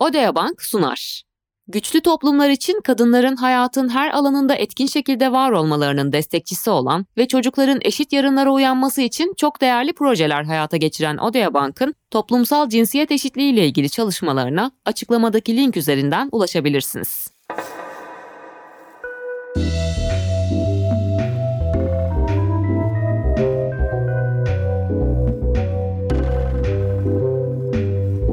Odea Bank sunar. Güçlü toplumlar için kadınların hayatın her alanında etkin şekilde var olmalarının destekçisi olan ve çocukların eşit yarınlara uyanması için çok değerli projeler hayata geçiren Odea Bank'ın toplumsal cinsiyet eşitliği ile ilgili çalışmalarına açıklamadaki link üzerinden ulaşabilirsiniz.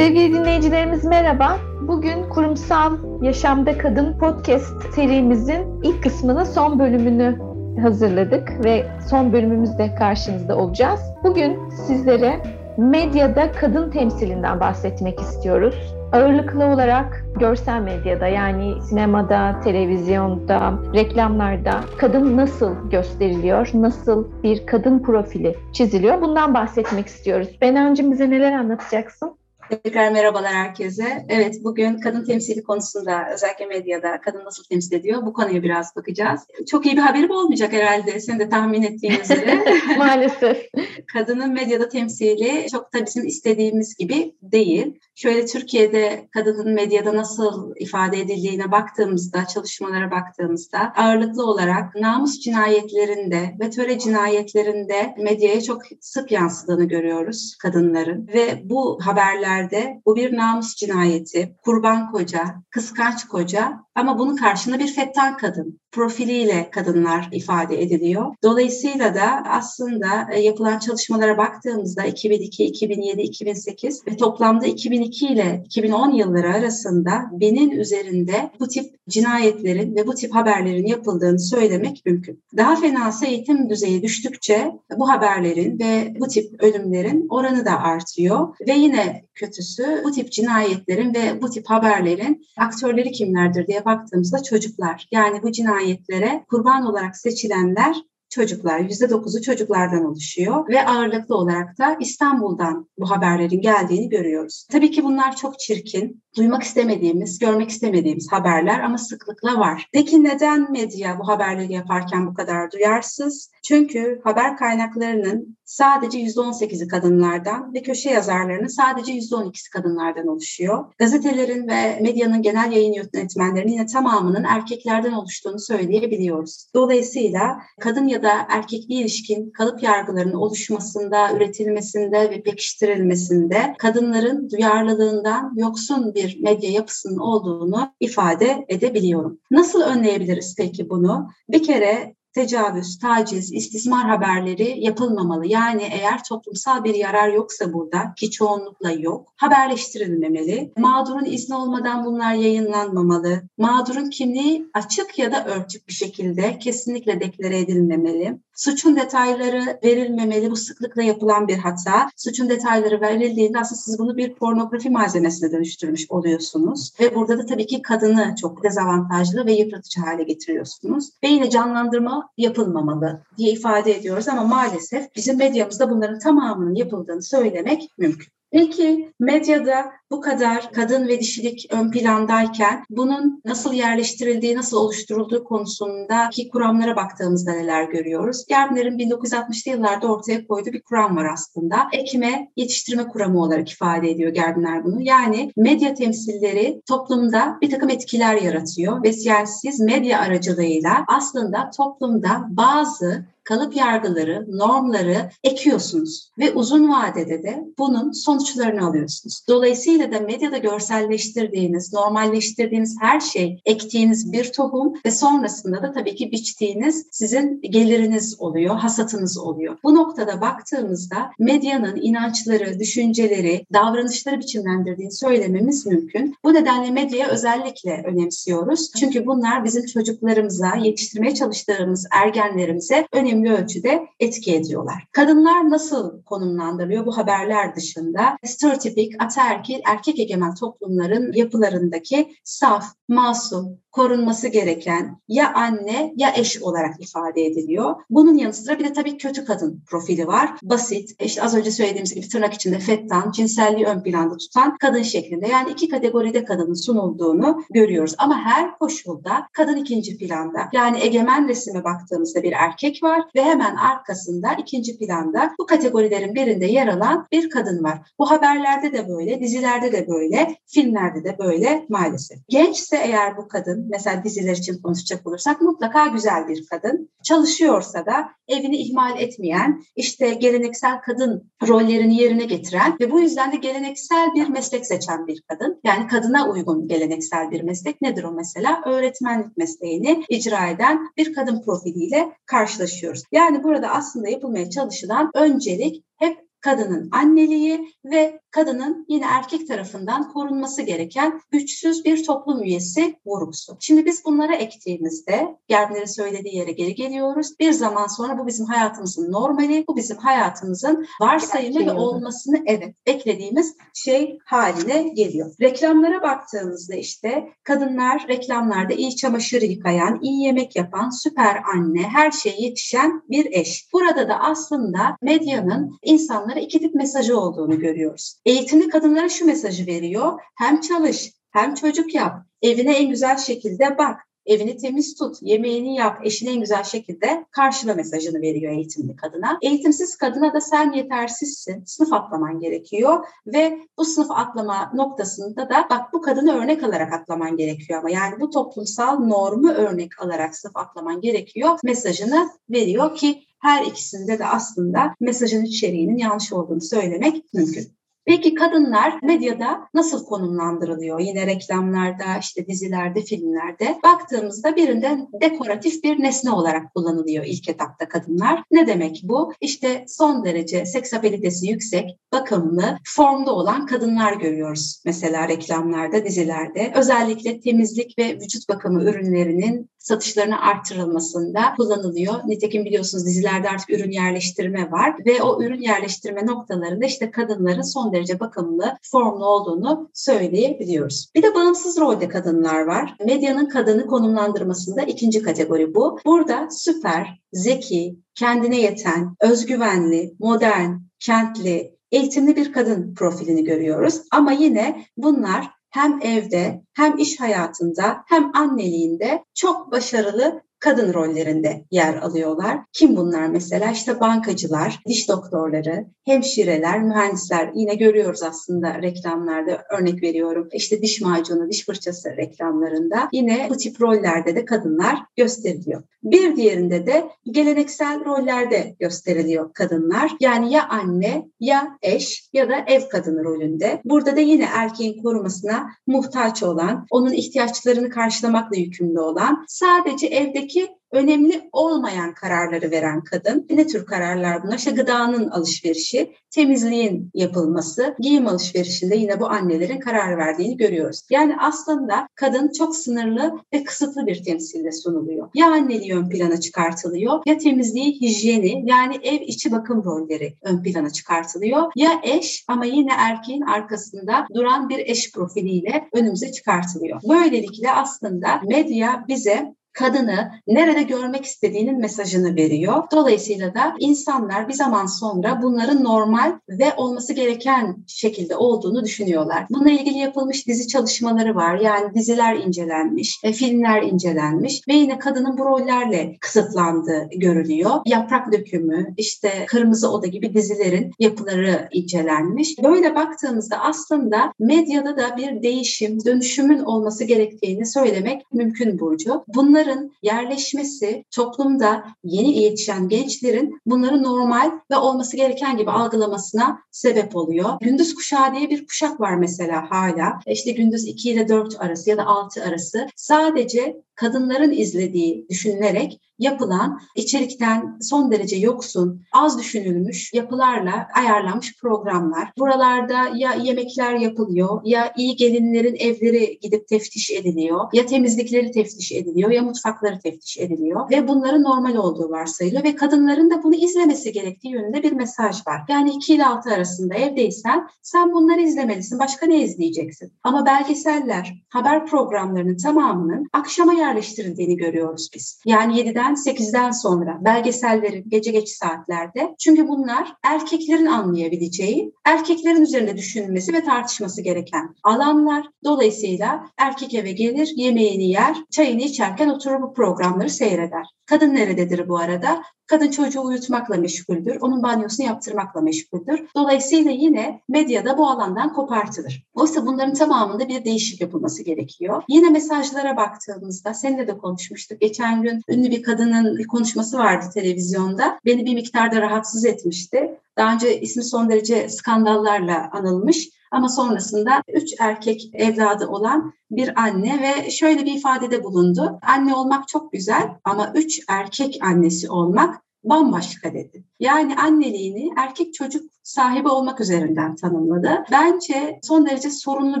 Sevgili dinleyicilerimiz merhaba. Bugün Kurumsal Yaşamda Kadın podcast serimizin ilk kısmının son bölümünü hazırladık ve son bölümümüzde karşınızda olacağız. Bugün sizlere medyada kadın temsilinden bahsetmek istiyoruz. Ağırlıklı olarak görsel medyada yani sinemada, televizyonda, reklamlarda kadın nasıl gösteriliyor, nasıl bir kadın profili çiziliyor bundan bahsetmek istiyoruz. Benancığım bize neler anlatacaksın? Tekrar merhabalar herkese. Evet bugün kadın temsili konusunda özellikle medyada kadın nasıl temsil ediyor bu konuya biraz bakacağız. Çok iyi bir haberim olmayacak herhalde senin de tahmin ettiğin üzere. Maalesef. Kadının medyada temsili çok da bizim istediğimiz gibi değil. Şöyle Türkiye'de kadının medyada nasıl ifade edildiğine baktığımızda, çalışmalara baktığımızda ağırlıklı olarak namus cinayetlerinde ve töre cinayetlerinde medyaya çok sık yansıdığını görüyoruz kadınların. Ve bu haberlerde bu bir namus cinayeti, kurban koca, kıskanç koca ama bunun karşında bir fettan kadın profiliyle kadınlar ifade ediliyor. Dolayısıyla da aslında e, yapılan çalışmalara baktığımızda 2002, 2007, 2008 ve toplamda 2002 ile 2010 yılları arasında binin üzerinde bu tip cinayetlerin ve bu tip haberlerin yapıldığını söylemek mümkün. Daha fenası eğitim düzeyi düştükçe bu haberlerin ve bu tip ölümlerin oranı da artıyor ve yine kötüsü bu tip cinayetlerin ve bu tip haberlerin aktörleri kimlerdir diye baktığımızda çocuklar. Yani bu cinayetlere kurban olarak seçilenler çocuklar, %9'u çocuklardan oluşuyor ve ağırlıklı olarak da İstanbul'dan bu haberlerin geldiğini görüyoruz. Tabii ki bunlar çok çirkin, duymak istemediğimiz, görmek istemediğimiz haberler ama sıklıkla var. Peki neden medya bu haberleri yaparken bu kadar duyarsız? Çünkü haber kaynaklarının sadece %18'i kadınlardan ve köşe yazarlarının sadece %12'si kadınlardan oluşuyor. Gazetelerin ve medyanın genel yayın yönetmenlerinin yine tamamının erkeklerden oluştuğunu söyleyebiliyoruz. Dolayısıyla kadın ya da erkekli ilişkin kalıp yargılarının oluşmasında, üretilmesinde ve pekiştirilmesinde kadınların duyarlılığından yoksun bir medya yapısının olduğunu ifade edebiliyorum. Nasıl önleyebiliriz peki bunu? Bir kere tecavüz, taciz, istismar haberleri yapılmamalı. Yani eğer toplumsal bir yarar yoksa burada ki çoğunlukla yok, haberleştirilmemeli. Mağdurun izni olmadan bunlar yayınlanmamalı. Mağdurun kimliği açık ya da örtük bir şekilde kesinlikle deklare edilmemeli. Suçun detayları verilmemeli. Bu sıklıkla yapılan bir hata. Suçun detayları verildiğinde aslında siz bunu bir pornografi malzemesine dönüştürmüş oluyorsunuz. Ve burada da tabii ki kadını çok dezavantajlı ve yıpratıcı hale getiriyorsunuz. Ve yine canlandırma yapılmamalı diye ifade ediyoruz ama maalesef bizim medyamızda bunların tamamının yapıldığını söylemek mümkün. Peki medyada bu kadar kadın ve dişilik ön plandayken bunun nasıl yerleştirildiği, nasıl oluşturulduğu konusundaki kuramlara baktığımızda neler görüyoruz? Gardner'in 1960'lı yıllarda ortaya koyduğu bir kuram var aslında. Ekime yetiştirme kuramı olarak ifade ediyor Gardner bunu. Yani medya temsilleri toplumda bir takım etkiler yaratıyor ve yani medya aracılığıyla aslında toplumda bazı kalıp yargıları, normları ekiyorsunuz ve uzun vadede de bunun sonuçlarını alıyorsunuz. Dolayısıyla da medyada görselleştirdiğiniz, normalleştirdiğiniz her şey ektiğiniz bir tohum ve sonrasında da tabii ki biçtiğiniz sizin geliriniz oluyor, hasatınız oluyor. Bu noktada baktığımızda medyanın inançları, düşünceleri, davranışları biçimlendirdiğini söylememiz mümkün. Bu nedenle medyaya özellikle önemsiyoruz. Çünkü bunlar bizim çocuklarımıza, yetiştirmeye çalıştığımız ergenlerimize önemli ölçüde etki ediyorlar. Kadınlar nasıl konumlandırılıyor bu haberler dışında? Stereotipik, ataerkil, erkek egemen toplumların yapılarındaki saf, masum, korunması gereken ya anne ya eş olarak ifade ediliyor. Bunun yanı sıra bir de tabii kötü kadın profili var. Basit, işte az önce söylediğimiz gibi tırnak içinde fettan, cinselliği ön planda tutan kadın şeklinde. Yani iki kategoride kadının sunulduğunu görüyoruz. Ama her koşulda kadın ikinci planda. Yani egemen resime baktığımızda bir erkek var ve hemen arkasında ikinci planda bu kategorilerin birinde yer alan bir kadın var. Bu haberlerde de böyle, dizilerde de böyle, filmlerde de böyle maalesef. Gençse eğer bu kadın, mesela diziler için konuşacak olursak mutlaka güzel bir kadın. Çalışıyorsa da evini ihmal etmeyen, işte geleneksel kadın rollerini yerine getiren ve bu yüzden de geleneksel bir meslek seçen bir kadın. Yani kadına uygun geleneksel bir meslek nedir o mesela? Öğretmenlik mesleğini icra eden bir kadın profiliyle karşılaşıyoruz. Yani burada aslında yapılmaya çalışılan öncelik hep kadının anneliği ve kadının yine erkek tarafından korunması gereken güçsüz bir toplum üyesi vurgusu. Şimdi biz bunlara ektiğimizde Germin'in söylediği yere geri geliyoruz. Bir zaman sonra bu bizim hayatımızın normali, bu bizim hayatımızın varsayımı ve olmasını evet beklediğimiz şey haline geliyor. Reklamlara baktığımızda işte kadınlar reklamlarda iyi çamaşır yıkayan, iyi yemek yapan, süper anne, her şeye yetişen bir eş. Burada da aslında medyanın insanlara iki tip mesajı olduğunu görüyoruz. Eğitimli kadınlara şu mesajı veriyor. Hem çalış, hem çocuk yap, evine en güzel şekilde bak, evini temiz tut, yemeğini yap, eşine en güzel şekilde karşıla mesajını veriyor eğitimli kadına. Eğitimsiz kadına da sen yetersizsin, sınıf atlaman gerekiyor ve bu sınıf atlama noktasında da bak bu kadını örnek alarak atlaman gerekiyor ama yani bu toplumsal normu örnek alarak sınıf atlaman gerekiyor mesajını veriyor ki her ikisinde de aslında mesajın içeriğinin yanlış olduğunu söylemek mümkün. Peki kadınlar medyada nasıl konumlandırılıyor? Yine reklamlarda, işte dizilerde, filmlerde. Baktığımızda birinden dekoratif bir nesne olarak kullanılıyor ilk etapta kadınlar. Ne demek bu? İşte son derece seksapelitesi yüksek, bakımlı, formda olan kadınlar görüyoruz. Mesela reklamlarda, dizilerde. Özellikle temizlik ve vücut bakımı ürünlerinin satışlarını artırılmasında kullanılıyor. Nitekim biliyorsunuz dizilerde artık ürün yerleştirme var ve o ürün yerleştirme noktalarında işte kadınların son derece bakımlı, formlu olduğunu söyleyebiliyoruz. Bir de bağımsız rolde kadınlar var. Medyanın kadını konumlandırmasında ikinci kategori bu. Burada süper, zeki, kendine yeten, özgüvenli, modern, kentli, eğitimli bir kadın profilini görüyoruz. Ama yine bunlar hem evde hem iş hayatında hem anneliğinde çok başarılı kadın rollerinde yer alıyorlar. Kim bunlar mesela? İşte bankacılar, diş doktorları, hemşireler, mühendisler. Yine görüyoruz aslında reklamlarda örnek veriyorum. İşte diş macunu, diş fırçası reklamlarında yine bu tip rollerde de kadınlar gösteriliyor. Bir diğerinde de geleneksel rollerde gösteriliyor kadınlar. Yani ya anne ya eş ya da ev kadını rolünde. Burada da yine erkeğin korumasına muhtaç olan, onun ihtiyaçlarını karşılamakla yükümlü olan, sadece evdeki önemli olmayan kararları veren kadın. Ne tür kararlar bunlar? İşte gıdanın alışverişi, temizliğin yapılması, giyim alışverişinde yine bu annelerin karar verdiğini görüyoruz. Yani aslında kadın çok sınırlı ve kısıtlı bir temsilde sunuluyor. Ya anneliği ön plana çıkartılıyor ya temizliği, hijyeni yani ev içi bakım rolleri ön plana çıkartılıyor. Ya eş ama yine erkeğin arkasında duran bir eş profiliyle önümüze çıkartılıyor. Böylelikle aslında medya bize kadını nerede görmek istediğinin mesajını veriyor. Dolayısıyla da insanlar bir zaman sonra bunların normal ve olması gereken şekilde olduğunu düşünüyorlar. Bununla ilgili yapılmış dizi çalışmaları var. Yani diziler incelenmiş, e, filmler incelenmiş ve yine kadının bu rollerle kısıtlandığı görülüyor. Yaprak Dökümü, işte Kırmızı Oda gibi dizilerin yapıları incelenmiş. Böyle baktığımızda aslında medyada da bir değişim, dönüşümün olması gerektiğini söylemek mümkün Burcu. Bunları bunların yerleşmesi toplumda yeni yetişen gençlerin bunları normal ve olması gereken gibi algılamasına sebep oluyor. Gündüz kuşağı diye bir kuşak var mesela hala. İşte gündüz 2 ile 4 arası ya da 6 arası sadece kadınların izlediği düşünülerek yapılan içerikten son derece yoksun, az düşünülmüş yapılarla ayarlanmış programlar. Buralarda ya yemekler yapılıyor, ya iyi gelinlerin evleri gidip teftiş ediliyor, ya temizlikleri teftiş ediliyor, ya mutfakları teftiş ediliyor ve bunların normal olduğu varsayılıyor ve kadınların da bunu izlemesi gerektiği yönünde bir mesaj var. Yani 2 ile 6 arasında evdeysen sen bunları izlemelisin. Başka ne izleyeceksin? Ama belgeseller, haber programlarının tamamının akşama yerleştirildiğini görüyoruz biz. Yani 7'den 8'den sonra belgesellerin gece geç saatlerde. Çünkü bunlar erkeklerin anlayabileceği, erkeklerin üzerinde düşünülmesi ve tartışması gereken alanlar. Dolayısıyla erkek eve gelir, yemeğini yer, çayını içerken oturur bu programları seyreder. Kadın nerededir bu arada? Kadın çocuğu uyutmakla meşguldür. Onun banyosunu yaptırmakla meşguldür. Dolayısıyla yine medyada bu alandan kopartılır. Oysa bunların tamamında bir değişik yapılması gerekiyor. Yine mesajlara baktığımızda, seninle de konuşmuştuk. Geçen gün ünlü bir kadının bir konuşması vardı televizyonda. Beni bir miktarda rahatsız etmişti. Daha önce ismi son derece skandallarla anılmış. Ama sonrasında üç erkek evladı olan bir anne ve şöyle bir ifadede bulundu. Anne olmak çok güzel ama üç erkek annesi olmak bambaşka dedi. Yani anneliğini erkek çocuk sahibi olmak üzerinden tanımladı. Bence son derece sorunlu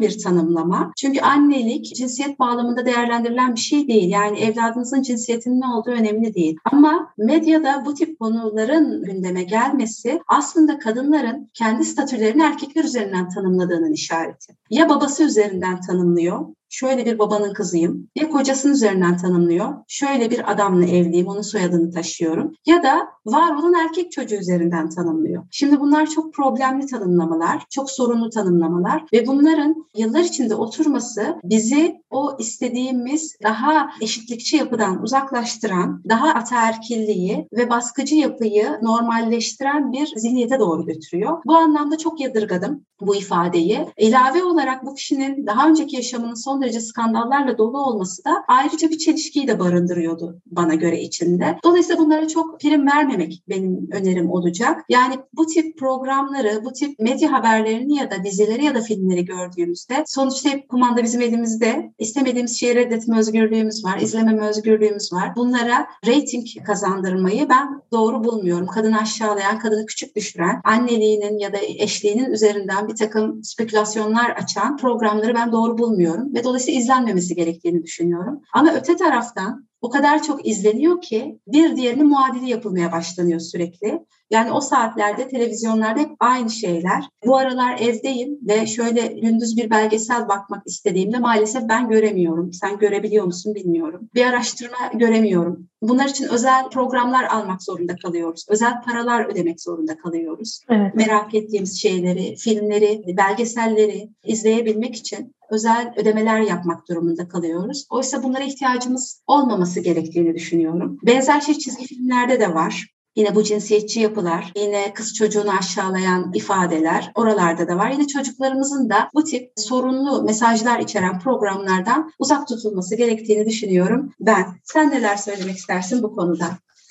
bir tanımlama. Çünkü annelik cinsiyet bağlamında değerlendirilen bir şey değil. Yani evladınızın cinsiyetinin ne olduğu önemli değil. Ama medyada bu tip konuların gündeme gelmesi aslında kadınların kendi statülerini erkekler üzerinden tanımladığının işareti. Ya babası üzerinden tanımlıyor, şöyle bir babanın kızıyım. Ya kocasının üzerinden tanımlıyor. Şöyle bir adamla evliyim, onun soyadını taşıyorum. Ya da var olan erkek çocuğu üzerinden tanımlıyor. Şimdi bunlar çok problemli tanımlamalar, çok sorunlu tanımlamalar ve bunların yıllar içinde oturması bizi o istediğimiz daha eşitlikçi yapıdan uzaklaştıran, daha ataerkilliği ve baskıcı yapıyı normalleştiren bir zihniyete doğru götürüyor. Bu anlamda çok yadırgadım bu ifadeyi. İlave olarak bu kişinin daha önceki yaşamının son derece skandallarla dolu olması da ayrıca bir çelişkiyi de barındırıyordu bana göre içinde. Dolayısıyla bunlara çok prim vermemek benim önerim olacak. Yani bu tip programları, bu tip medya haberlerini ya da dizileri ya da filmleri gördüğümüzde sonuçta hep kumanda bizim elimizde. İstemediğimiz şeyi reddetme özgürlüğümüz var, izlememe özgürlüğümüz var. Bunlara reyting kazandırmayı ben doğru bulmuyorum. Kadını aşağılayan, kadını küçük düşüren, anneliğinin ya da eşliğinin üzerinden bir takım spekülasyonlar açan programları ben doğru bulmuyorum ve dolayısıyla izlenmemesi gerektiğini düşünüyorum. Ama öte taraftan o kadar çok izleniyor ki bir diğerinin muadili yapılmaya başlanıyor sürekli. Yani o saatlerde televizyonlarda hep aynı şeyler. Bu aralar evdeyim ve şöyle gündüz bir belgesel bakmak istediğimde maalesef ben göremiyorum. Sen görebiliyor musun bilmiyorum. Bir araştırma göremiyorum. Bunlar için özel programlar almak zorunda kalıyoruz. Özel paralar ödemek zorunda kalıyoruz. Evet. Merak ettiğimiz şeyleri, filmleri, belgeselleri izleyebilmek için özel ödemeler yapmak durumunda kalıyoruz. Oysa bunlara ihtiyacımız olmaması gerektiğini düşünüyorum. Benzer şey çizgi filmlerde de var. Yine bu cinsiyetçi yapılar, yine kız çocuğunu aşağılayan ifadeler oralarda da var. Yine çocuklarımızın da bu tip sorunlu mesajlar içeren programlardan uzak tutulması gerektiğini düşünüyorum ben. Sen neler söylemek istersin bu konuda?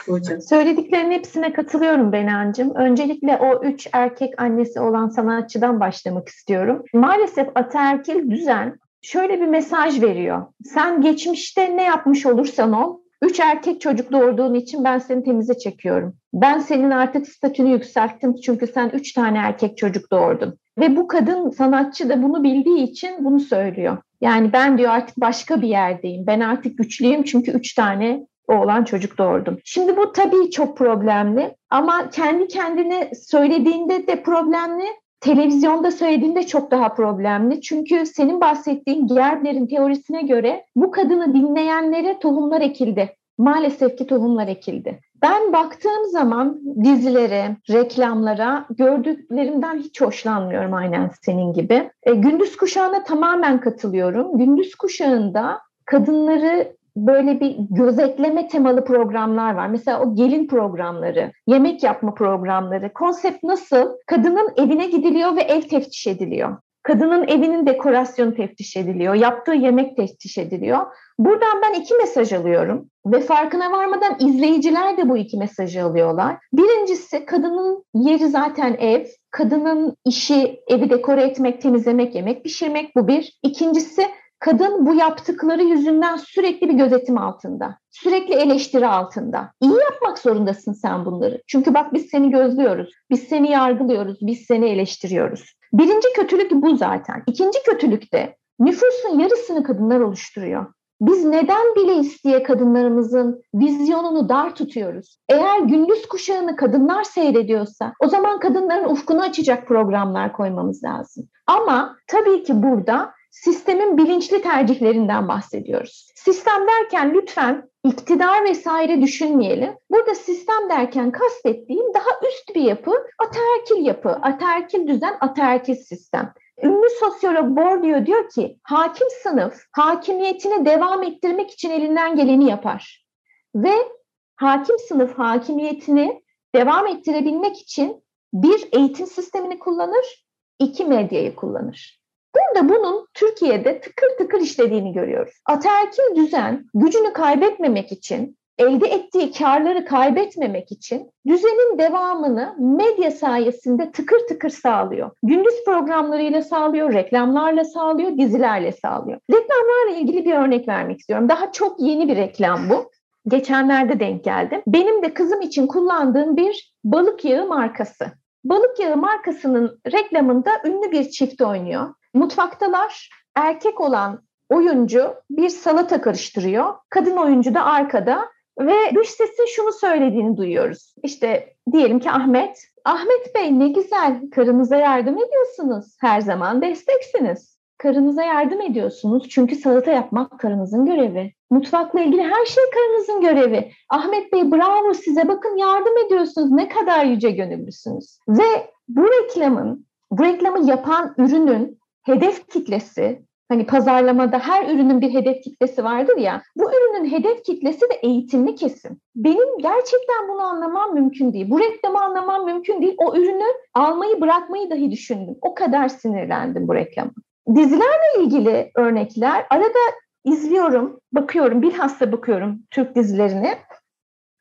Burcu. Söylediklerinin hepsine katılıyorum Benancığım. Öncelikle o üç erkek annesi olan sanatçıdan başlamak istiyorum. Maalesef ataerkil düzen şöyle bir mesaj veriyor. Sen geçmişte ne yapmış olursan ol, üç erkek çocuk doğurduğun için ben seni temize çekiyorum. Ben senin artık statünü yükselttim çünkü sen üç tane erkek çocuk doğurdun. Ve bu kadın sanatçı da bunu bildiği için bunu söylüyor. Yani ben diyor artık başka bir yerdeyim. Ben artık güçlüyüm çünkü üç tane oğlan çocuk doğurdum. Şimdi bu tabii çok problemli ama kendi kendine söylediğinde de problemli. Televizyonda söylediğinde çok daha problemli. Çünkü senin bahsettiğin Gerbner'in teorisine göre bu kadını dinleyenlere tohumlar ekildi. Maalesef ki tohumlar ekildi. Ben baktığım zaman dizilere, reklamlara gördüklerimden hiç hoşlanmıyorum aynen senin gibi. E, gündüz kuşağına tamamen katılıyorum. Gündüz kuşağında kadınları böyle bir gözetleme temalı programlar var. Mesela o gelin programları, yemek yapma programları. Konsept nasıl? Kadının evine gidiliyor ve ev teftiş ediliyor. Kadının evinin dekorasyonu teftiş ediliyor, yaptığı yemek teftiş ediliyor. Buradan ben iki mesaj alıyorum ve farkına varmadan izleyiciler de bu iki mesajı alıyorlar. Birincisi kadının yeri zaten ev, kadının işi evi dekore etmek, temizlemek, yemek pişirmek bu bir. İkincisi kadın bu yaptıkları yüzünden sürekli bir gözetim altında. Sürekli eleştiri altında. İyi yapmak zorundasın sen bunları. Çünkü bak biz seni gözlüyoruz. Biz seni yargılıyoruz. Biz seni eleştiriyoruz. Birinci kötülük bu zaten. İkinci kötülük de nüfusun yarısını kadınlar oluşturuyor. Biz neden bile isteye kadınlarımızın vizyonunu dar tutuyoruz? Eğer gündüz kuşağını kadınlar seyrediyorsa o zaman kadınların ufkunu açacak programlar koymamız lazım. Ama tabii ki burada sistemin bilinçli tercihlerinden bahsediyoruz. Sistem derken lütfen iktidar vesaire düşünmeyelim. Burada sistem derken kastettiğim daha üst bir yapı, ataerkil yapı, ataerkil düzen, ataerkil sistem. Ünlü sosyolog Bourdieu diyor ki, hakim sınıf hakimiyetini devam ettirmek için elinden geleni yapar. Ve hakim sınıf hakimiyetini devam ettirebilmek için bir eğitim sistemini kullanır, iki medyayı kullanır. Burada bunun Türkiye'de tıkır tıkır işlediğini görüyoruz. Ataerkil düzen gücünü kaybetmemek için, elde ettiği karları kaybetmemek için düzenin devamını medya sayesinde tıkır tıkır sağlıyor. Gündüz programlarıyla sağlıyor, reklamlarla sağlıyor, dizilerle sağlıyor. Reklamlarla ilgili bir örnek vermek istiyorum. Daha çok yeni bir reklam bu. Geçenlerde denk geldim. Benim de kızım için kullandığım bir balık yağı markası. Balık yağı markasının reklamında ünlü bir çift oynuyor. Mutfaktalar erkek olan oyuncu bir salata karıştırıyor. Kadın oyuncu da arkada ve dış sesin şunu söylediğini duyuyoruz. İşte diyelim ki Ahmet. Ahmet Bey ne güzel karınıza yardım ediyorsunuz. Her zaman desteksiniz. Karınıza yardım ediyorsunuz çünkü salata yapmak karınızın görevi. Mutfakla ilgili her şey karınızın görevi. Ahmet Bey bravo size bakın yardım ediyorsunuz. Ne kadar yüce gönüllüsünüz. Ve bu reklamın, bu reklamı yapan ürünün hedef kitlesi Hani pazarlamada her ürünün bir hedef kitlesi vardır ya. Bu ürünün hedef kitlesi de eğitimli kesim. Benim gerçekten bunu anlamam mümkün değil. Bu reklamı anlamam mümkün değil. O ürünü almayı bırakmayı dahi düşündüm. O kadar sinirlendim bu reklama. Dizilerle ilgili örnekler arada izliyorum, bakıyorum, bilhassa bakıyorum Türk dizilerini.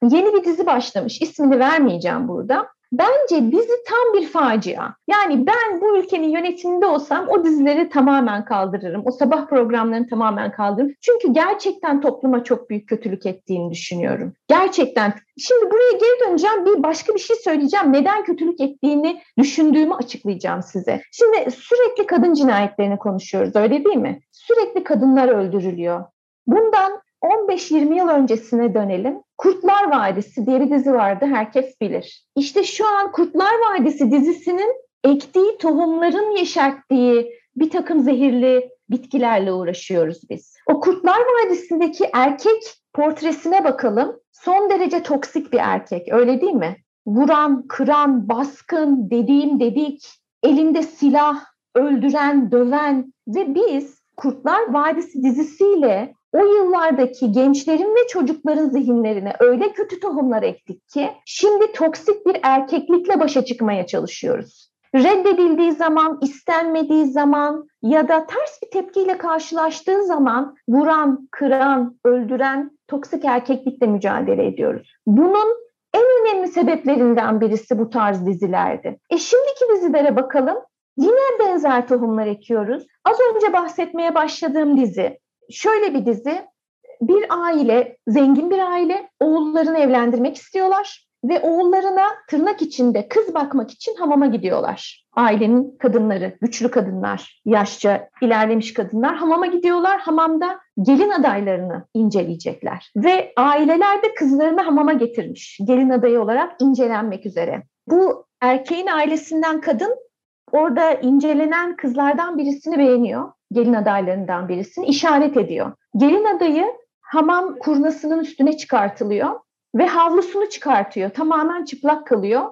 Yeni bir dizi başlamış. İsmini vermeyeceğim burada. Bence dizi tam bir facia. Yani ben bu ülkenin yönetiminde olsam o dizileri tamamen kaldırırım. O sabah programlarını tamamen kaldırırım. Çünkü gerçekten topluma çok büyük kötülük ettiğini düşünüyorum. Gerçekten. Şimdi buraya geri döneceğim. Bir başka bir şey söyleyeceğim. Neden kötülük ettiğini düşündüğümü açıklayacağım size. Şimdi sürekli kadın cinayetlerini konuşuyoruz öyle değil mi? Sürekli kadınlar öldürülüyor. Bundan 15-20 yıl öncesine dönelim. Kurtlar Vadisi diye bir dizi vardı herkes bilir. İşte şu an Kurtlar Vadisi dizisinin ektiği tohumların yeşerttiği bir takım zehirli bitkilerle uğraşıyoruz biz. O Kurtlar Vadisi'ndeki erkek portresine bakalım. Son derece toksik bir erkek öyle değil mi? Vuran, kıran, baskın, dediğim dedik, elinde silah, öldüren, döven ve biz Kurtlar Vadisi dizisiyle o yıllardaki gençlerin ve çocukların zihinlerine öyle kötü tohumlar ektik ki şimdi toksik bir erkeklikle başa çıkmaya çalışıyoruz. Reddedildiği zaman, istenmediği zaman ya da ters bir tepkiyle karşılaştığı zaman vuran, kıran, öldüren toksik erkeklikle mücadele ediyoruz. Bunun en önemli sebeplerinden birisi bu tarz dizilerdi. E şimdiki dizilere bakalım. Yine benzer tohumlar ekiyoruz. Az önce bahsetmeye başladığım dizi şöyle bir dizi. Bir aile, zengin bir aile oğullarını evlendirmek istiyorlar ve oğullarına tırnak içinde kız bakmak için hamama gidiyorlar. Ailenin kadınları, güçlü kadınlar, yaşça ilerlemiş kadınlar hamama gidiyorlar. Hamamda gelin adaylarını inceleyecekler. Ve aileler de kızlarını hamama getirmiş. Gelin adayı olarak incelenmek üzere. Bu erkeğin ailesinden kadın orada incelenen kızlardan birisini beğeniyor. Gelin adaylarından birisini işaret ediyor. Gelin adayı hamam kurnasının üstüne çıkartılıyor ve havlusunu çıkartıyor. Tamamen çıplak kalıyor.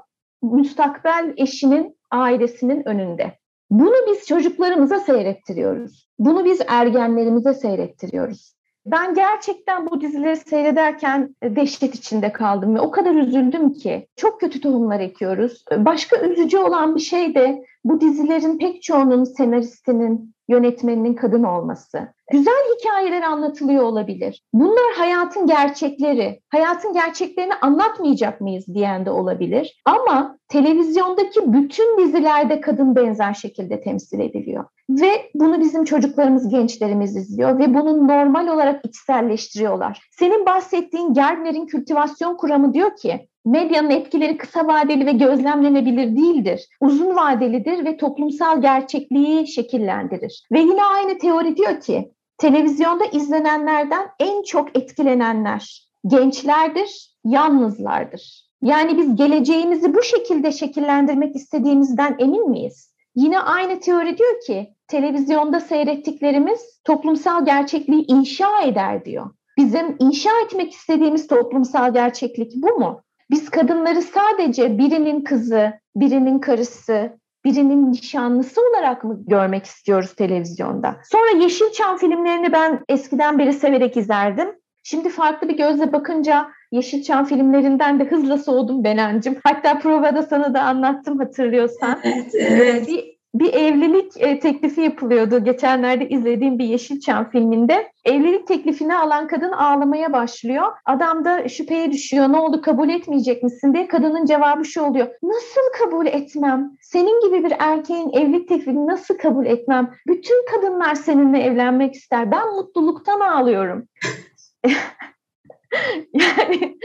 Müstakbel eşinin ailesinin önünde. Bunu biz çocuklarımıza seyrettiriyoruz. Bunu biz ergenlerimize seyrettiriyoruz. Ben gerçekten bu dizileri seyrederken dehşet içinde kaldım ve o kadar üzüldüm ki. Çok kötü tohumlar ekiyoruz. Başka üzücü olan bir şey de bu dizilerin pek çoğunun senaristinin, yönetmeninin kadın olması. Güzel hikayeler anlatılıyor olabilir. Bunlar hayatın gerçekleri. Hayatın gerçeklerini anlatmayacak mıyız diyen de olabilir. Ama televizyondaki bütün dizilerde kadın benzer şekilde temsil ediliyor. Ve bunu bizim çocuklarımız, gençlerimiz izliyor ve bunu normal olarak içselleştiriyorlar. Senin bahsettiğin Gardner'in kültivasyon kuramı diyor ki medyanın etkileri kısa vadeli ve gözlemlenebilir değildir. Uzun vadelidir ve toplumsal gerçekliği şekillendirir. Ve yine aynı teori diyor ki televizyonda izlenenlerden en çok etkilenenler gençlerdir, yalnızlardır. Yani biz geleceğimizi bu şekilde şekillendirmek istediğimizden emin miyiz? Yine aynı teori diyor ki televizyonda seyrettiklerimiz toplumsal gerçekliği inşa eder diyor. Bizim inşa etmek istediğimiz toplumsal gerçeklik bu mu? Biz kadınları sadece birinin kızı, birinin karısı, birinin nişanlısı olarak mı görmek istiyoruz televizyonda? Sonra Yeşilçam filmlerini ben eskiden beri severek izlerdim. Şimdi farklı bir gözle bakınca Yeşilçam filmlerinden de hızla soğudum Benancım. Hatta provada sana da anlattım hatırlıyorsan. Evet, evet. Bir, bir evlilik e, teklifi yapılıyordu. Geçenlerde izlediğim bir Yeşilçam filminde. Evlilik teklifini alan kadın ağlamaya başlıyor. Adam da şüpheye düşüyor. Ne oldu kabul etmeyecek misin diye. Kadının cevabı şu oluyor. Nasıl kabul etmem? Senin gibi bir erkeğin evlilik teklifini nasıl kabul etmem? Bütün kadınlar seninle evlenmek ister. Ben mutluluktan ağlıyorum. yani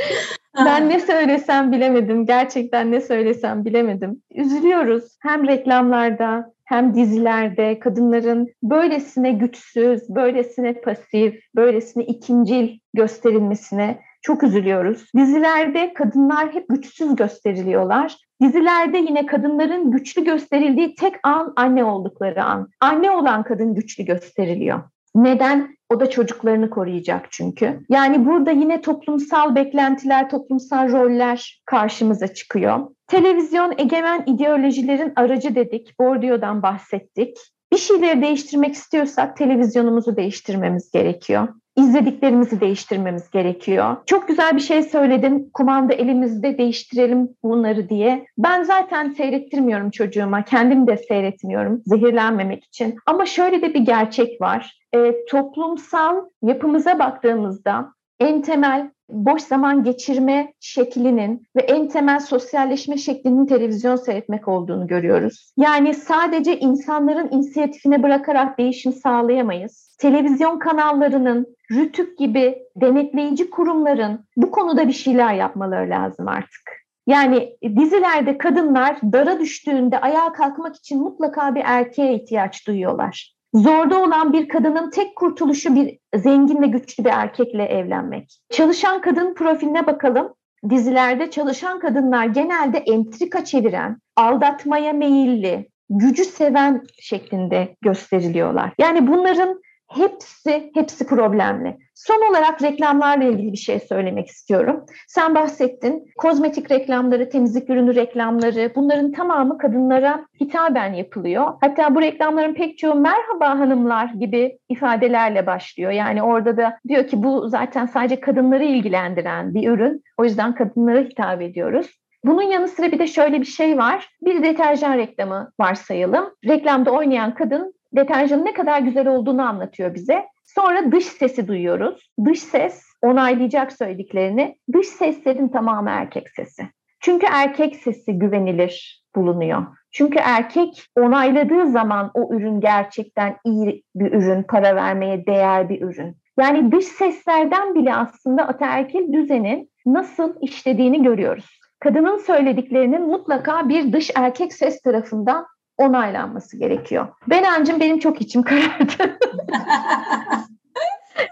ben ne söylesem bilemedim. Gerçekten ne söylesem bilemedim. Üzülüyoruz. Hem reklamlarda hem dizilerde kadınların böylesine güçsüz, böylesine pasif, böylesine ikincil gösterilmesine çok üzülüyoruz. Dizilerde kadınlar hep güçsüz gösteriliyorlar. Dizilerde yine kadınların güçlü gösterildiği tek an anne oldukları an. Anne olan kadın güçlü gösteriliyor. Neden? O da çocuklarını koruyacak çünkü. Yani burada yine toplumsal beklentiler, toplumsal roller karşımıza çıkıyor. Televizyon egemen ideolojilerin aracı dedik. Bourdieu'dan bahsettik. Bir şeyleri değiştirmek istiyorsak televizyonumuzu değiştirmemiz gerekiyor izlediklerimizi değiştirmemiz gerekiyor. Çok güzel bir şey söyledin. Kumanda elimizde değiştirelim bunları diye. Ben zaten seyrettirmiyorum çocuğuma. Kendim de seyretmiyorum zehirlenmemek için. Ama şöyle de bir gerçek var. E, toplumsal yapımıza baktığımızda en temel boş zaman geçirme şeklinin ve en temel sosyalleşme şeklinin televizyon seyretmek olduğunu görüyoruz. Yani sadece insanların inisiyatifine bırakarak değişim sağlayamayız. Televizyon kanallarının, Rütük gibi denetleyici kurumların bu konuda bir şeyler yapmaları lazım artık. Yani dizilerde kadınlar dara düştüğünde ayağa kalkmak için mutlaka bir erkeğe ihtiyaç duyuyorlar. Zorda olan bir kadının tek kurtuluşu bir zengin ve güçlü bir erkekle evlenmek. Çalışan kadın profiline bakalım. Dizilerde çalışan kadınlar genelde entrika çeviren, aldatmaya meyilli, gücü seven şeklinde gösteriliyorlar. Yani bunların hepsi hepsi problemli. Son olarak reklamlarla ilgili bir şey söylemek istiyorum. Sen bahsettin. Kozmetik reklamları, temizlik ürünü reklamları bunların tamamı kadınlara hitaben yapılıyor. Hatta bu reklamların pek çoğu merhaba hanımlar gibi ifadelerle başlıyor. Yani orada da diyor ki bu zaten sadece kadınları ilgilendiren bir ürün. O yüzden kadınlara hitap ediyoruz. Bunun yanı sıra bir de şöyle bir şey var. Bir deterjan reklamı varsayalım. Reklamda oynayan kadın deterjanın ne kadar güzel olduğunu anlatıyor bize. Sonra dış sesi duyuyoruz. Dış ses onaylayacak söylediklerini. Dış seslerin tamamı erkek sesi. Çünkü erkek sesi güvenilir bulunuyor. Çünkü erkek onayladığı zaman o ürün gerçekten iyi bir ürün, para vermeye değer bir ürün. Yani dış seslerden bile aslında ataerkil düzenin nasıl işlediğini görüyoruz. Kadının söylediklerinin mutlaka bir dış erkek ses tarafından onaylanması gerekiyor. Benancım benim çok içim karardı.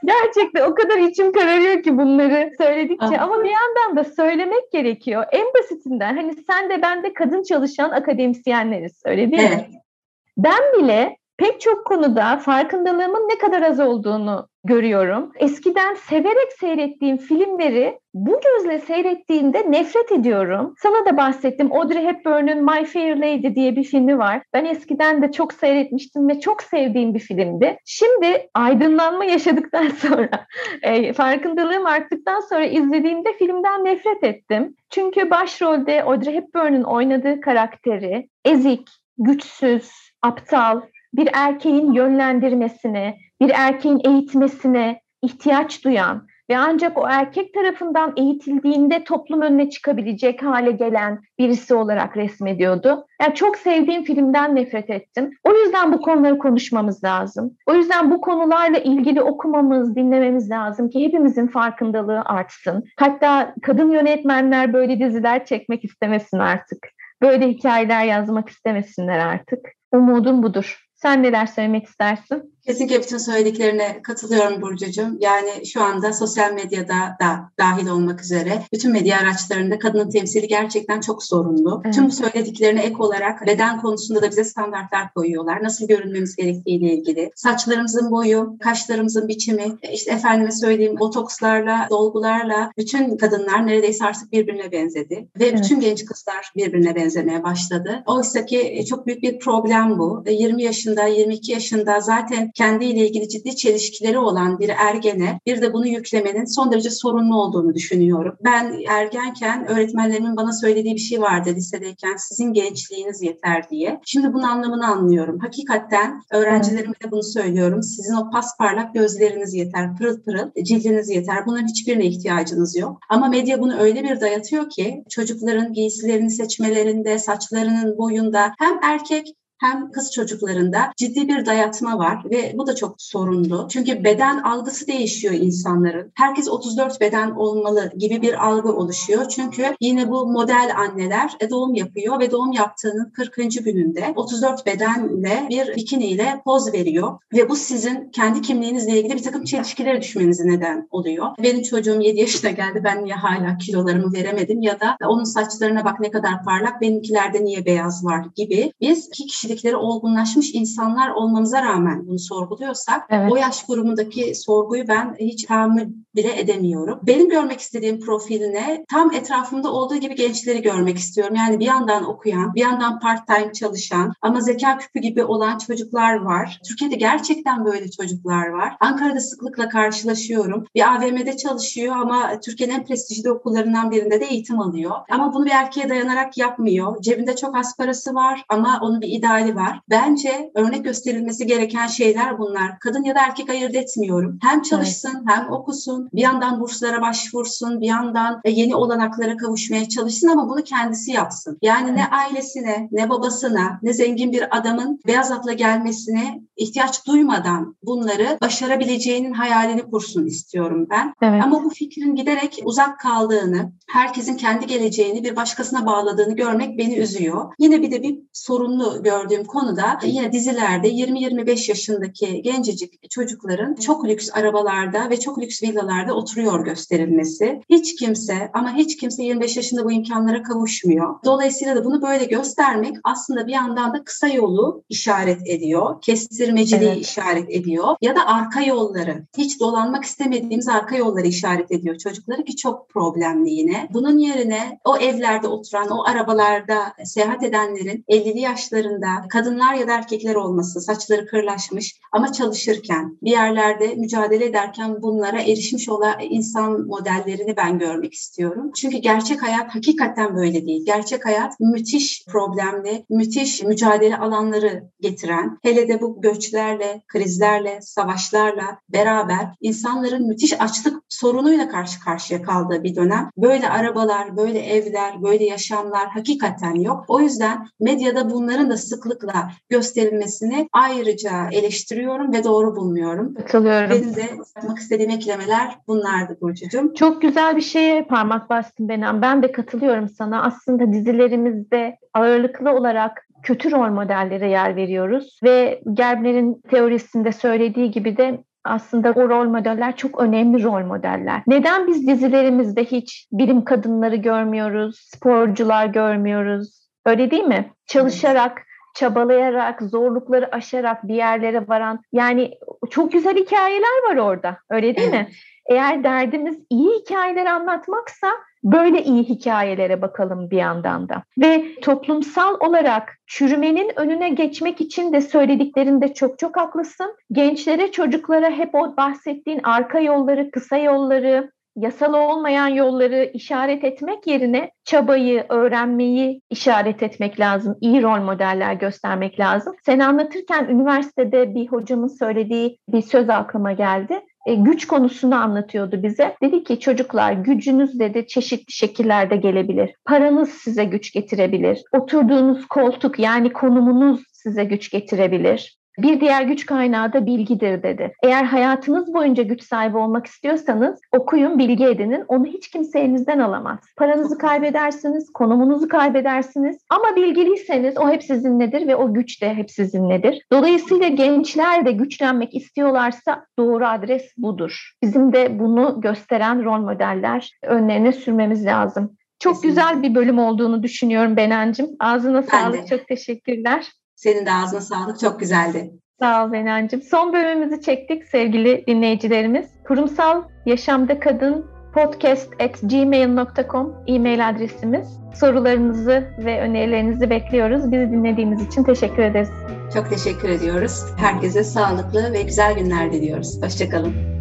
Gerçekten o kadar içim kararıyor ki bunları söyledikçe Ah. ama bir yandan da söylemek gerekiyor. En basitinden hani sen de ben de kadın çalışan akademisyenleriz öyle değil mi? Evet. Ben bile pek çok konuda farkındalığımın ne kadar az olduğunu görüyorum. Eskiden severek seyrettiğim filmleri bu gözle seyrettiğimde nefret ediyorum. Sana da bahsettim. Audrey Hepburn'un My Fair Lady diye bir filmi var. Ben eskiden de çok seyretmiştim ve çok sevdiğim bir filmdi. Şimdi aydınlanma yaşadıktan sonra, e, farkındalığım arttıktan sonra izlediğimde filmden nefret ettim. Çünkü başrolde Audrey Hepburn'un oynadığı karakteri ezik, güçsüz, aptal, bir erkeğin yönlendirmesine, bir erkeğin eğitmesine ihtiyaç duyan ve ancak o erkek tarafından eğitildiğinde toplum önüne çıkabilecek hale gelen birisi olarak resmediyordu. Yani çok sevdiğim filmden nefret ettim. O yüzden bu konuları konuşmamız lazım. O yüzden bu konularla ilgili okumamız, dinlememiz lazım ki hepimizin farkındalığı artsın. Hatta kadın yönetmenler böyle diziler çekmek istemesin artık. Böyle hikayeler yazmak istemesinler artık. Umudum budur. Sen neler söylemek istersin? Kesinlikle bütün söylediklerine katılıyorum Burcucuğum. Yani şu anda sosyal medyada da dahil olmak üzere bütün medya araçlarında kadının temsili gerçekten çok sorunlu. Evet. Tüm bu söylediklerine ek olarak beden konusunda da bize standartlar koyuyorlar. Nasıl görünmemiz gerektiğiyle ilgili. Saçlarımızın boyu, kaşlarımızın biçimi, işte efendime söyleyeyim botokslarla, dolgularla bütün kadınlar neredeyse artık birbirine benzedi. Ve Evet. bütün genç kızlar birbirine benzemeye başladı. Oysa ki çok büyük bir problem bu. 20 yaşında, 22 yaşında zaten kendiyle ilgili ciddi çelişkileri olan bir ergene bir de bunu yüklemenin son derece sorunlu olduğunu düşünüyorum. Ben ergenken öğretmenlerimin bana söylediği bir şey vardı lisedeyken sizin gençliğiniz yeter diye. Şimdi bunun anlamını anlıyorum. Hakikaten öğrencilerime de bunu söylüyorum. Sizin o pasparlak gözleriniz yeter, pırıl pırıl cildiniz yeter. Bunların hiçbirine ihtiyacınız yok. Ama medya bunu öyle bir dayatıyor ki çocukların giysilerini seçmelerinde, saçlarının boyunda hem erkek hem kız çocuklarında ciddi bir dayatma var ve bu da çok sorunlu. Çünkü beden algısı değişiyor insanların. Herkes 34 beden olmalı gibi bir algı oluşuyor. Çünkü yine bu model anneler e, doğum yapıyor ve doğum yaptığının 40. gününde 34 bedenle bir bikiniyle poz veriyor ve bu sizin kendi kimliğinizle ilgili bir takım çelişkilere düşmenize neden oluyor. Benim çocuğum 7 yaşına geldi ben niye hala kilolarımı veremedim ya da onun saçlarına bak ne kadar parlak benimkilerde niye beyaz var gibi biz iki kişi kişilikleri olgunlaşmış insanlar olmamıza rağmen bunu sorguluyorsak evet. o yaş grubundaki sorguyu ben hiç tahammül bile edemiyorum. Benim görmek istediğim profiline tam etrafımda olduğu gibi gençleri görmek istiyorum. Yani bir yandan okuyan, bir yandan part-time çalışan ama zeka küpü gibi olan çocuklar var. Türkiye'de gerçekten böyle çocuklar var. Ankara'da sıklıkla karşılaşıyorum. Bir AVM'de çalışıyor ama Türkiye'nin en prestijli okullarından birinde de eğitim alıyor. Ama bunu bir erkeğe dayanarak yapmıyor. Cebinde çok az parası var ama onun bir ideali var. Bence örnek gösterilmesi gereken şeyler bunlar. Kadın ya da erkek ayırt etmiyorum. Hem çalışsın evet. hem okusun. Bir yandan burslara başvursun. Bir yandan e, yeni olanaklara kavuşmaya çalışsın ama bunu kendisi yapsın. Yani ne ailesine, ne babasına, ne zengin bir adamın beyaz atla gelmesine ihtiyaç duymadan bunları başarabileceğinin hayalini kursun istiyorum ben. Evet. Ama bu fikrin giderek uzak kaldığını, herkesin kendi geleceğini bir başkasına bağladığını görmek beni üzüyor. Yine bir de bir sorunlu gördüğüm konuda yine dizilerde 20-25 yaşındaki gencecik çocukların çok lüks arabalarda ve çok lüks villalarda oturuyor gösterilmesi. Hiç kimse ama hiç kimse 25 yaşında bu imkanlara kavuşmuyor. Dolayısıyla da bunu böyle göstermek aslında bir yandan da kısa yolu işaret ediyor. Kestirmeciliği evet. işaret ediyor. Ya da arka yolları. Hiç dolanmak istemediğimiz arka yolları işaret ediyor çocukları ki çok problemli yine. Bunun yerine o evlerde oturan, o arabalarda seyahat edenlerin 50'li yaşlarında kadınlar ya da erkekler olması, saçları kırlaşmış ama çalışırken, bir yerlerde mücadele ederken bunlara erişmiş olan insan modellerini ben görmek istiyorum. Çünkü gerçek hayat hakikaten böyle değil. Gerçek hayat müthiş problemli, müthiş mücadele alanları getiren, hele de bu göçlerle, krizlerle, savaşlarla beraber insanların müthiş açlık sorunuyla karşı karşıya kaldığı bir dönem. Böyle arabalar, böyle evler, böyle yaşamlar hakikaten yok. O yüzden medyada bunların da sıklıkla gösterilmesini ayrıca eleştiriyorum ve doğru bulmuyorum. Katılıyorum. Benim de yapmak istediğim eklemeler bunlardı Burcucuğum. Çok güzel bir şeye parmak bastın Benem. Ben de katılıyorum sana. Aslında dizilerimizde ağırlıklı olarak kötü rol modellere yer veriyoruz ve Gerbner'in teorisinde söylediği gibi de aslında o rol modeller çok önemli rol modeller. Neden biz dizilerimizde hiç bilim kadınları görmüyoruz, sporcular görmüyoruz? Öyle değil mi? Çalışarak, çabalayarak, zorlukları aşarak bir yerlere varan yani çok güzel hikayeler var orada. Öyle değil mi? Eğer derdimiz iyi hikayeler anlatmaksa böyle iyi hikayelere bakalım bir yandan da. Ve toplumsal olarak çürümenin önüne geçmek için de söylediklerinde çok çok haklısın. Gençlere, çocuklara hep o bahsettiğin arka yolları, kısa yolları, yasal olmayan yolları işaret etmek yerine çabayı, öğrenmeyi işaret etmek lazım. İyi rol modeller göstermek lazım. Sen anlatırken üniversitede bir hocamın söylediği bir söz aklıma geldi. E, güç konusunu anlatıyordu bize. Dedi ki çocuklar gücünüz dedi çeşitli şekillerde gelebilir. Paranız size güç getirebilir. Oturduğunuz koltuk yani konumunuz size güç getirebilir. Bir diğer güç kaynağı da bilgidir dedi. Eğer hayatınız boyunca güç sahibi olmak istiyorsanız okuyun, bilgi edinin. Onu hiç kimse elinizden alamaz. Paranızı kaybedersiniz, konumunuzu kaybedersiniz. Ama bilgiliyseniz o hep sizinledir ve o güç de hep sizinledir. Dolayısıyla gençler de güçlenmek istiyorlarsa doğru adres budur. Bizim de bunu gösteren rol modeller önlerine sürmemiz lazım. Çok Kesinlikle. güzel bir bölüm olduğunu düşünüyorum Benancığım. Ağzına sağlık. Çok teşekkürler. Senin de ağzına sağlık. Çok güzeldi. Sağ ol Benancığım. Son bölümümüzü çektik sevgili dinleyicilerimiz. Kurumsal yaşamda kadın podcast@gmail.com e-mail adresimiz. Sorularınızı ve önerilerinizi bekliyoruz. Bizi dinlediğiniz için teşekkür ederiz. Çok teşekkür ediyoruz. Herkese sağlıklı ve güzel günler diliyoruz. Hoşçakalın.